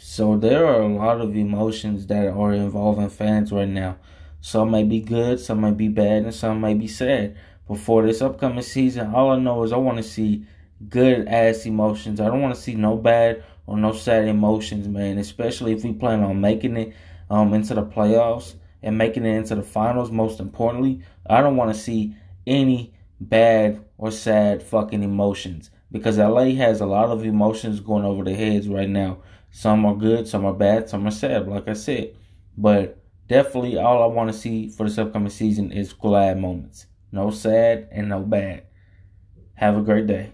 So there are a lot of emotions that are involving fans right now. Some may be good, some may be bad, and some may be sad. But for this upcoming season, all I know is I want to see good ass emotions. I don't want to see no bad or no sad emotions, man. Especially if we plan on making it um, into the playoffs and making it into the finals. Most importantly, I don't want to see any bad or sad fucking emotions because LA has a lot of emotions going over their heads right now. Some are good, some are bad, some are sad, like I said. But definitely, all I want to see for this upcoming season is glad moments. No sad and no bad. Have a great day.